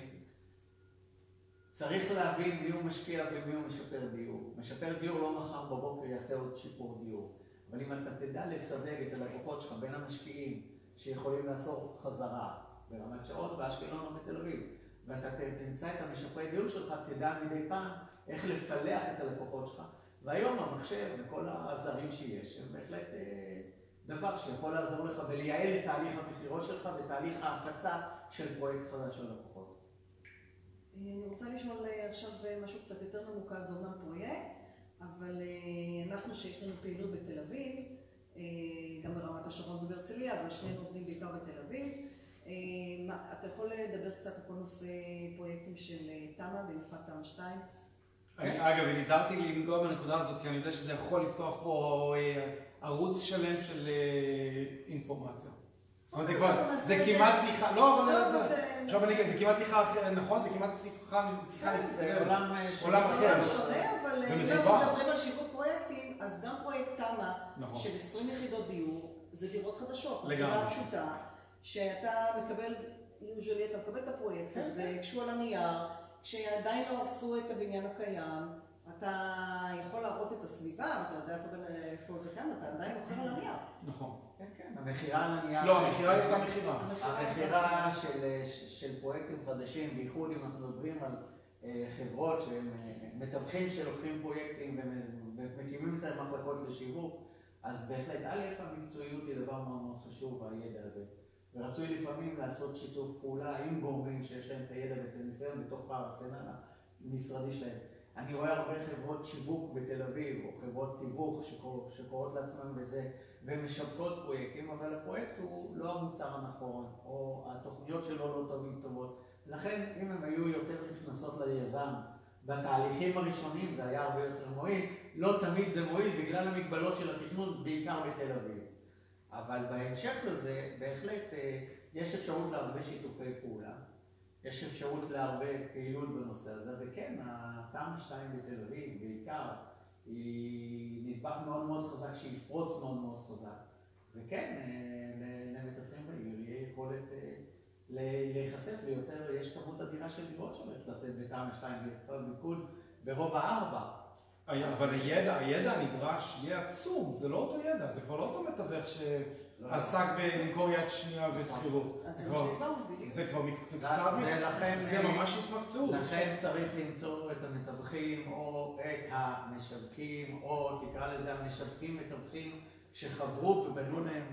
צריך להבין מי הוא משקיע ומי הוא משפר דיור. משפר דיור לא מחר בבוקר יעשה עוד שיפור דיור. אבל אם אתה תדע לסווג את הלקוחות שלך בין המשקיעים שיכולים לעשות חזרה ברמת שעות, באשקלון או בתל אביב, ואתה תמצא את המשפרי דיור שלך, תדע מדי פעם איך לפלח את הלקוחות שלך. והיום המחשב וכל הזרים שיש, הם בהחלט דבר שיכול לעזור לך ולייעל את תהליך המכירות שלך ותהליך ההפצה של פרויקט חדש ללקוחות. אני רוצה לשאול עכשיו משהו קצת יותר ממוקד, זה אומנם פרויקט, אבל אנחנו שיש לנו פעילות בתל אביב, גם ברמת השרון ובהרצליה, אבל שנינו עובדים בעיקר בתל אביב. אתה יכול לדבר קצת על כל נושא פרויקטים של תמ"א, במיוחד תמ"א 2? אגב, נזהרתי לנגוע בנקודה הזאת, כי אני יודע שזה יכול לפתוח פה ערוץ שלם של אינפורמציה. זה כמעט שיחה, לא, אבל עכשיו אני אגיד, זה כמעט שיחה אחרת, נכון? זה כמעט שיחה, זה עולם אחר. זה שונה, אבל אם אנחנו מדברים על שיווק פרויקטים, אז גם פרויקט תמ"א של 20 יחידות דיור, זה דירות חדשות. לגמרי. הפשוטה, שאתה מקבל, usually אתה מקבל את הפרויקט הזה, כשהוא על הנייר, כשעדיין לא הרסו את הבניין הקיים, אתה יכול להראות את הסביבה, ואתה יודע איפה זה קיים, אתה עדיין מוכר על הנייר. נכון. כן, כן, המכירה על הנייר. לא, המכירה היא אותה מכירה. המכירה של פרויקטים חדשים, בייחוד אם אנחנו מדברים על חברות שהם מתווכים שלוקחים פרויקטים ומקימים אצלם מחלקות לשיווק, אז בהחלט, א', המקצועיות היא דבר מאוד מאוד חשוב, והידע הזה. ורצוי לפעמים לעשות שיתוף פעולה עם גורמים שיש להם את הידע ואת הניסיון בתוך הארסנל המשרדי שלהם. אני רואה הרבה חברות שיווק בתל אביב, או חברות תיווך שקוראות לעצמן בזה, ומשווקות פרויקטים, אבל הפרויקט הוא לא המוצר הנכון, או התוכניות שלו לא תמיד טובות. לכן, אם הם היו יותר נכנסות ליזם בתהליכים הראשונים, זה היה הרבה יותר מועיל. לא תמיד זה מועיל בגלל המגבלות של התכנון, בעיקר בתל אביב. אבל בהמשך לזה, בהחלט אה, יש אפשרות להרבה שיתופי פעולה. יש אפשרות להרבה פעילות בנושא הזה, וכן, התמ"א 2 בתל אביב בעיקר, היא נדבך מאוד מאוד חזק, שיפרוץ מאוד מאוד חזק. וכן, אה, למתווכים בעיר יהיה יכולת אה, להיחשף ליותר, יש כמות אדירה של דירות שהולכת לצאת בתמ"א 2 בליכוד ברוב הארבע. אבל הידע, הידע הנדרש יהיה עצום, זה לא אותו ידע, זה כבר לא אותו מתווך ש... עסק בלמכור יד שנייה בשכירות. זה כבר מקצוע, זה ממש התמקצעות. לכן צריך למצוא את המתווכים או את המשווקים, או תקרא לזה המשווקים מתווכים שחברו ובנו להם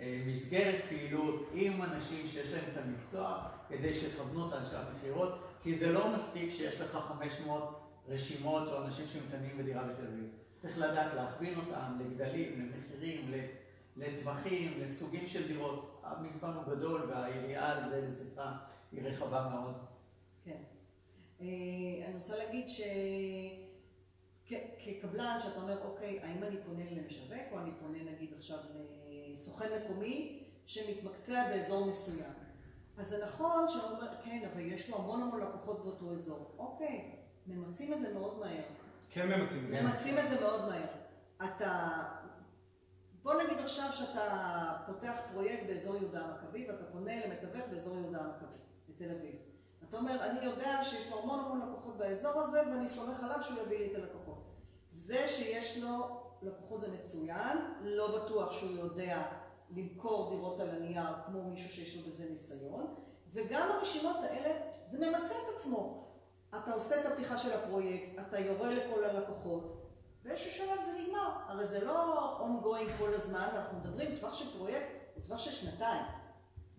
אה, מסגרת פעילות עם אנשים שיש להם את המקצוע, כדי שיכוונו את אנשי המכירות, כי זה לא מספיק שיש לך 500 רשימות או אנשים שמתעניינים בדירה בתל אביב. צריך לדעת להכווין אותם לגדלים, למחירים, לטווחים, לסוגים של דירות. המגוון הוא גדול והיריעה על זה לשיחה היא רחבה מאוד. כן. אה, אני רוצה להגיד שכקבלן, שאתה אומר, אוקיי, האם אני פונה למשווק או אני פונה נגיד עכשיו לסוכן מקומי שמתמקצע באזור מסוים. אז זה נכון שאתה אומר, כן, אבל יש לו המון המון לקוחות באותו אזור. אוקיי, ממצים את זה מאוד מהר. כן ממצים את זה. ממצים את זה מאוד מהר. אתה בוא נגיד עכשיו שאתה פותח פרויקט באזור יהודה המכבי ואתה פונה למתווך באזור יהודה המכבי, בתל אביב. אתה אומר, אני יודע שיש לו המון המון לקוחות באזור הזה ואני סומך עליו שהוא יביא לי את הלקוחות. זה שיש לו לקוחות זה מצוין, לא בטוח שהוא יודע למכור דירות על הנייר כמו מישהו שיש לו בזה ניסיון, וגם הרשימות האלה, זה ממצה את עצמו. אתה עושה את הפתיחה של הפרויקט, אתה יורה לכל הלקוחות, באיזשהו שלב זה נגמר. הרי זה לא ongoing כל הזמן, אנחנו מדברים, טווח של פרויקט הוא טווח של שנתיים.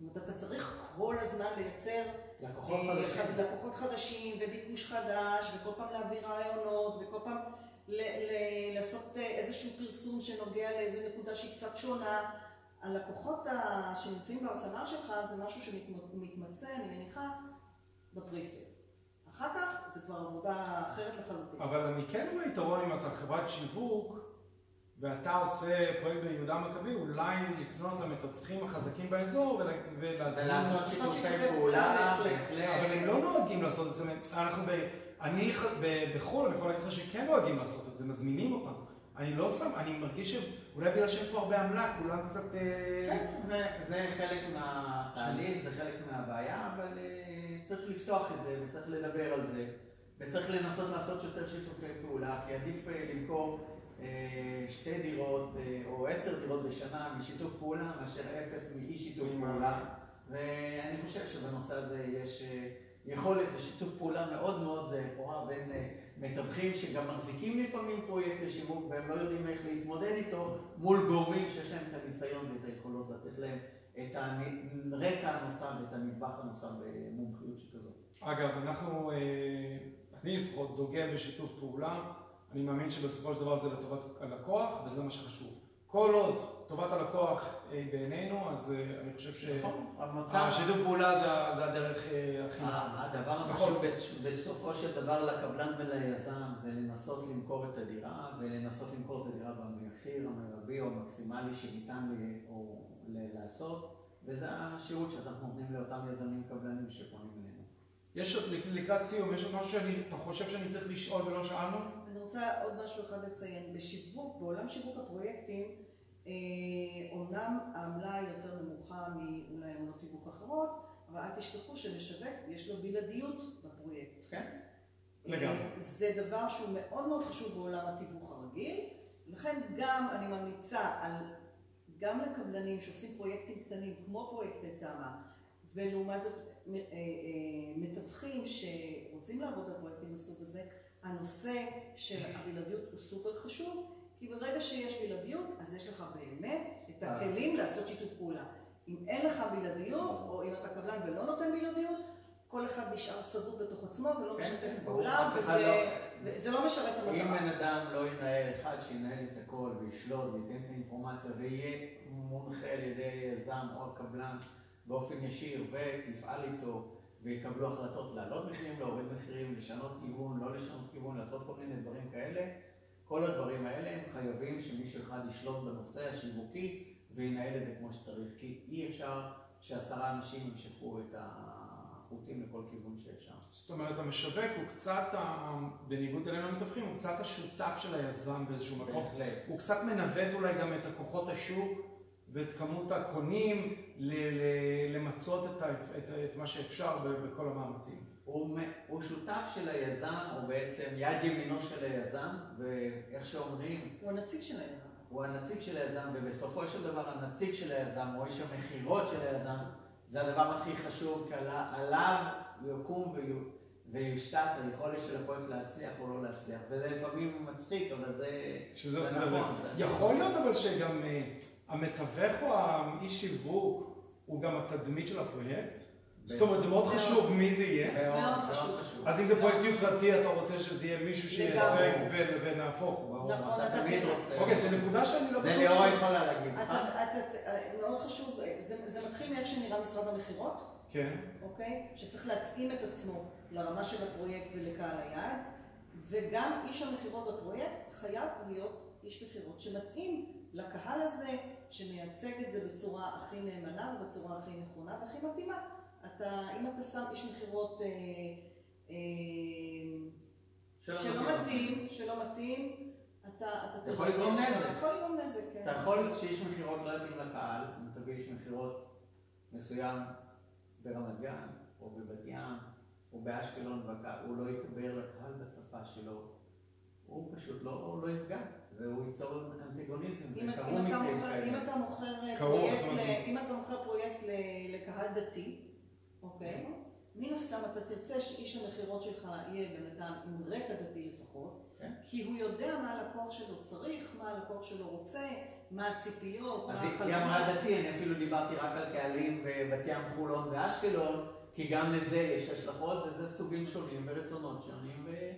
זאת אומרת, אתה צריך כל הזמן לייצר לקוחות אה, חדשים, לקוחות חדשים וביקוש חדש, וכל פעם להביא רעיונות, וכל פעם לעשות אה, איזשהו פרסום שנוגע לאיזה נקודה שהיא קצת שונה. הלקוחות שנמצאים בארסנל שלך זה משהו שמתמצא, אני מניחה, בפריסט. אחר כך זה כבר עבודה אחרת לחלוטין. אבל אני כן רואה יתרון אם אתה חברת שיווק ואתה עושה פרויקט ביהודה מכבי, אולי לפנות למתווכים החזקים באזור ולהזמין... ולעשות שיתופי פעולה, אבל הם לא נוהגים לעשות את זה. אנחנו ב... אני בחו"ל, אני יכול להגיד לך שכן נוהגים לעשות את זה, מזמינים אותם. אני לא שם, אני מרגיש שאולי בגלל שאין פה הרבה עמלה, כולם קצת... אה, כן, זה חלק מהתהליך, זה חלק מהבעיה, אבל אה, צריך לפתוח את זה וצריך לדבר על זה, וצריך לנסות לעשות יותר שיתופי פעולה, כי עדיף אה, למכור שתי דירות או עשר דירות בשנה משיתוף פעולה מאשר אפס מאי שיתוף פעולה, ואני חושב שבנושא הזה יש יכולת לשיתוף פעולה מאוד מאוד פורה בין... מתווכים שגם מחזיקים לפעמים פרויקט לשיווק והם לא יודעים איך להתמודד איתו מול גורמים שיש להם את הניסיון ואת היכולות לתת להם את הרקע הנוסף ואת הנדבך הנוסף במומחיות שכזאת. אגב, אנחנו, אה, אני לפחות דוגל בשיתוף פעולה, אני מאמין שבסופו של דבר זה לטובת הלקוח וזה מה שחשוב. כל עוד טובת הלקוח בעינינו, אז אה, אני חושב שהשיתוף פעולה זה הדרך אה, הכי. הדבר החשוב בסופו של דבר לקבלן וליזם זה לנסות למכור את הדירה ולנסות למכור את הדירה במחיר המרבי או המקסימלי שניתן לעשות, וזה השירות שאנחנו נותנים לאותם יזמים קבלנים שפונים אלינו. יש עוד לקראת סיום, יש עוד משהו שאתה חושב שאני צריך לשאול ולא שאלנו? אני רוצה עוד משהו אחד לציין. בשיווק, בעולם שיווק הפרויקטים, אומנם אה, העמלה היא יותר נמוכה מאולי עמלות תיווך אחרות, אבל אל תשכחו שמשווק יש לו בלעדיות בפרויקט. כן, לגמרי. אה, זה דבר שהוא מאוד מאוד חשוב בעולם התיווך הרגיל, לכן גם אני ממליצה על, גם לקבלנים שעושים פרויקטים קטנים כמו פרויקטי תמ"א, ולעומת זאת אה, מתווכים שרוצים לעבוד על פרויקטים מסוג הזה, הנושא של הבלעדיות הוא סופר חשוב, כי ברגע שיש בלעדיות, אז יש לך באמת את הכלים לעשות שיתוף פעולה. אם אין לך בלעדיות, או אם אתה קבלן ולא נותן בלעדיות, כל אחד נשאר סגור בתוך עצמו ולא כן, משתף כן, פעולה, וזה לא- וזה לא משרת את אם המטרה. בן אדם לא ינהל אחד שינהל את הכל וישלוט וייתן את האינפורמציה ויהיה מונחה על ידי יזם או הקבלן באופן ישיר ויפעל איתו ויקבלו החלטות להעלות מחירים, להוריד מחירים, לשנות כיוון, לא לשנות כיוון, לעשות כל מיני דברים כאלה, כל הדברים האלה הם חייבים שמישהו אחד ישלוט בנושא השיווקי וינהל את זה כמו שצריך, כי אי אפשר שעשרה אנשים ימשכו את החוטים לכל כיוון שאפשר. זאת אומרת, המשווק הוא קצת, בניגוד אלינו המתווכים, הוא קצת השותף של היזם באיזשהו מקום. בהחלט. הוא קצת מנווט אולי גם את הכוחות השוק ואת כמות הקונים ל- ל- למצות את, ה- את, את מה שאפשר ב- בכל המאמצים. הוא, הוא שותף של היזם, הוא בעצם יד ימינו של היזם, ואיך שאומרים, הוא הנציג של היזם. הוא הנציג של היזם, ובסופו של דבר הנציג של היזם, או איש המכירות של היזם, זה הדבר הכי חשוב, כי עליו יקום ויו- ויושתת היכולת של הפרויקט להצליח או לא להצליח. וזה לפעמים מצחיק, אבל זה, שזה זה עושה נכון. דבר. זה- יכול להיות אבל שגם אה, המתווך או האיש שיווק הוא גם התדמית של הפרויקט? זאת אומרת, זה מאוד. חשוב מי זה יהיה. מאוד, חשוב. חשוב. אז אם זה פרויקט יוקרתי, אתה רוצה שזה יהיה מישהו שייצג ונהפוך. נכון, אתה תמיד. רוצה. אוקיי, זו נקודה שאני לא זה בטוח ליאורה ש- יכולה להגיד לך. אתה- אתה- אה, מאוד חשוב, אה, זה זה מתחיל מאיך שנראה משרד המכירות, כן. אוקיי? שצריך להתאים את עצמו לרמה של הפרויקט ולקהל היעד, וגם איש המכירות בפרויקט חייב להיות איש מכירות שמתאים לקהל הזה, שמייצג את זה בצורה הכי נאמנה ובצורה הכי נכונה והכי מתאימה. אתה, אם אתה שם איש מכירות אה, אה, שלא שלא מתאים. שלא מתאים, אתה, אתה יכול לגרום נזק. אתה יכול לגרום נזק, כן. אתה יכול שאיש מכירות לא יתאים לקהל, אם תביא איש מכירות מסוים ברמת גן, או בבת ים, או באשקלון, הוא לא יתבר לקהל בשפה שלו, הוא פשוט לא, הוא לא יפגע, והוא ייצור אנטגוניזם, וקרו אם, אתה מקרים כאלה. אם אתה מוכר פרויקט לקהל דתי, אוקיי? מן הסתם אתה תרצה שאיש המכירות שלך יהיה בן אדם עם רקע דתי לפחות, כן. כי הוא יודע מה הלקוח שלו צריך, מה הלקוח שלו רוצה, מה הציפיות, אז מה היא היא אמרה דתי, אני אפילו דיברתי רק על קהלים בבת ים, חולון ואשקלון, כי גם לזה יש השלכות, וזה סוגים שונים ורצונות שונים, ו-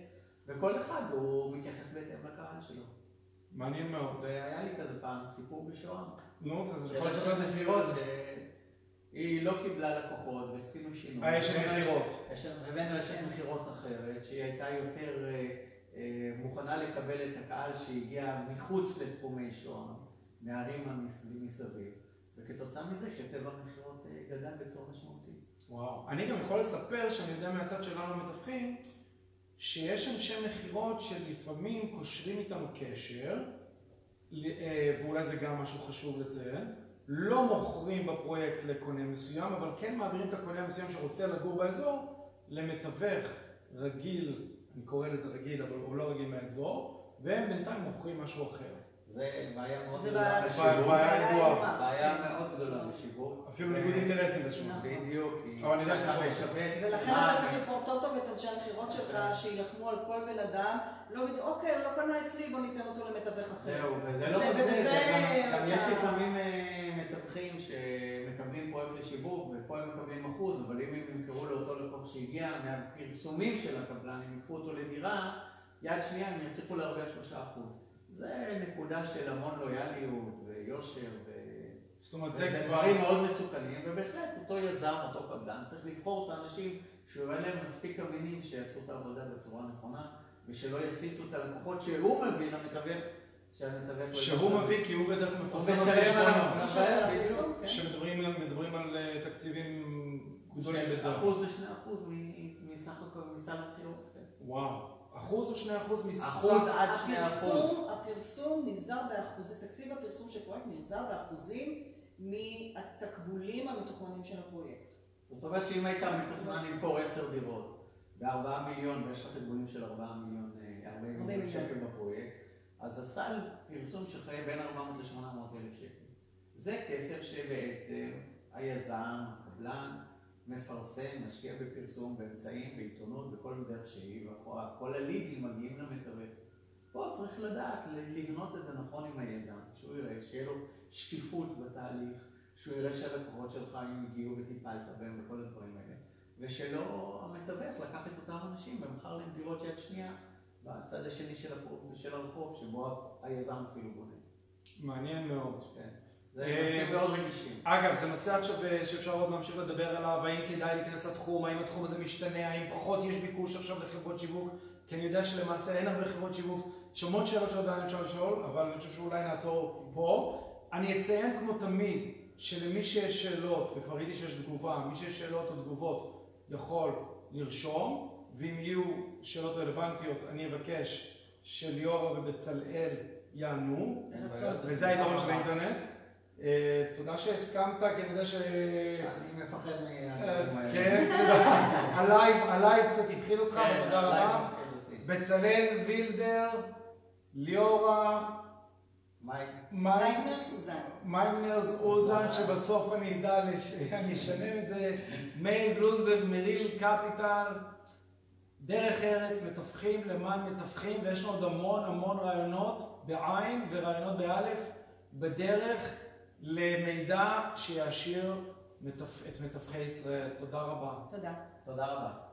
וכל אחד הוא מתייחס בהתאם לקהל שלו. מעניין מאוד. והיה לי כזה פעם סיפור בשוהם, נו, זה של יכול לספר את הסביבות. שהיא לא קיבלה לקוחות ועשינו שינוי. אה, יש הבאנו- מכירות. הבאנו אשת מכירות אחרת, שהיא הייתה יותר אה, אה, מוכנה לקבל את הקהל שהגיע מחוץ לתחומי שוהם, מהערים מסביב, וכתוצאה מזה שצבע המכירות אה, גדל בצורה משמעותית. וואו. אני גם יכול לספר שאני יודע מהצד שלנו המתווכים, שיש אנשי מכירות שלפעמים קושרים איתנו קשר, אה, ואולי זה גם משהו חשוב לציין, לא מוכרים בפרויקט לקונה מסוים, אבל כן מעבירים את הקונה המסוים שרוצה לגור באזור למתווך רגיל, אני קורא לזה רגיל, אבל הוא לא רגיל מהאזור, והם בינתיים מוכרים משהו אחר. זה בעיה מאוד גדולה בשיווק. בעיה ידועה. איומה. בעיה מאוד גדולה בשיווק. אפילו ניגוד אינטרסים. נכון. בדיוק, אבל אני יודע כשאתה שזה משווק... ולכן אתה צריך לבחור טוב טוב את אנשי המכירות שלך. שיילחמו על כל בן אדם, לא יגידו, אוקיי, הוא לא קנה אצלי, בוא ניתן אותו למתווך אחר. זהו, וזה זה- לא רק זה, גם- יש אתה- לפעמים אה, מתווכים שמקבלים פרויקט לשיווק, ופה הם מקבלים אחוז, אבל אם הם ימכרו לאותו לקוח שהגיע מהפרסומים של הקבלן, הם ייקחו אותו לדירה, יד שנייה הם יצליחו להרוויח שלושה אחוז. זה נקודה של המון לויאליות ויושר ו... זאת אומרת, זה. דברים מאוד מסוכנים, ובהחלט אותו יזם, אותו קבלן, צריך לבחור את האנשים שיהיו להם מספיק אמינים שיעשו את העבודה בצורה נכונה, ושלא יסיטו את הלקוחות שהוא מביא למתווך, שהמתווך... לא שהוא. מביא כי הוא בדרך כלל מפרסם על חשבונו. פרסום, כן. שמדברים על- אה, תקציבים גדולים בדרך. אחוז ושני אחוז מסך הכל, מסל המכירות. כן. וואו. אחוז או שני אחוז מסך? אחוז עד שני אחוז. הפרסום נגזר באחוזים, תקציב הפרסום של פרויקט נגזר באחוזים מהתקבולים המתוכננים של הפרויקט. זאת אומרת שאם היית מתוכנן למכור עשר דירות בארבעה מיליון ויש לך תגמולים של ארבעה מיליון, אה, ארבעים מיליון. שקל בפרויקט, אז הסל פרסום שלך יהיה בין 400 ל-800 אלף שקל. זה כסף שבעצם היזם, הקבלן, מפרסם, משקיע בפרסום, באמצעים, בעיתונות, בכל דרך שהיא, וכל הלידים מגיעים למתווך. פה צריך לדעת לבנות את זה נכון עם היזם, שהוא יראה, שיהיה לו שקיפות בתהליך, שהוא יראה שהלקוחות שלך אם הגיעו וטיפלת בהם וכל הדברים האלה, ושלא המתווך לקח את אותם אנשים ומכר להם דירות יד שנייה בצד השני של, הפור, של הרחוב, שבו היזם אפילו בונה. מעניין מאוד. כן. זה אה, נושאים מאוד רגישים. אגב, זה נושא עכשיו שאפשר עוד להמשיך לדבר עליו, האם כדאי להיכנס לתחום, האם התחום הזה משתנה, האם פחות יש ביקוש עכשיו לחברות שיווק, כי אני יודע שלמעשה אין הרבה חברות שיווק, יש המון שאלות שעדיין אפשר לשאול, אבל אני חושב שאולי נעצור פה. אני אציין כמו תמיד, שלמי שיש שאלות, וכבר ראיתי שיש תגובה, מי שיש שאלות או תגובות יכול לרשום, ואם יהיו שאלות רלוונטיות, אני אבקש שליאורה ובצלאל יענו. וזה היתרון של האינטרנט. אה, תודה שהסכמת, כי אני יודע ש... אני מפחד מהדברים אה. כן, תודה. הלייב, הלייב קצת הפחיד אותך, כן, תודה עליי רבה. בצלאל וילדר, ליאורה, מייגנר סוזן. מיינרס אוזן, שבסוף אני אדע, אני אשנן את זה, מאיר גלוזברג, מריל קפיטל, דרך ארץ, מתווכים למען מתווכים, ויש לנו עוד המון המון רעיונות בעין ורעיונות באלף, בדרך למידע שיעשיר את מתווכי ישראל. תודה רבה. תודה. תודה רבה.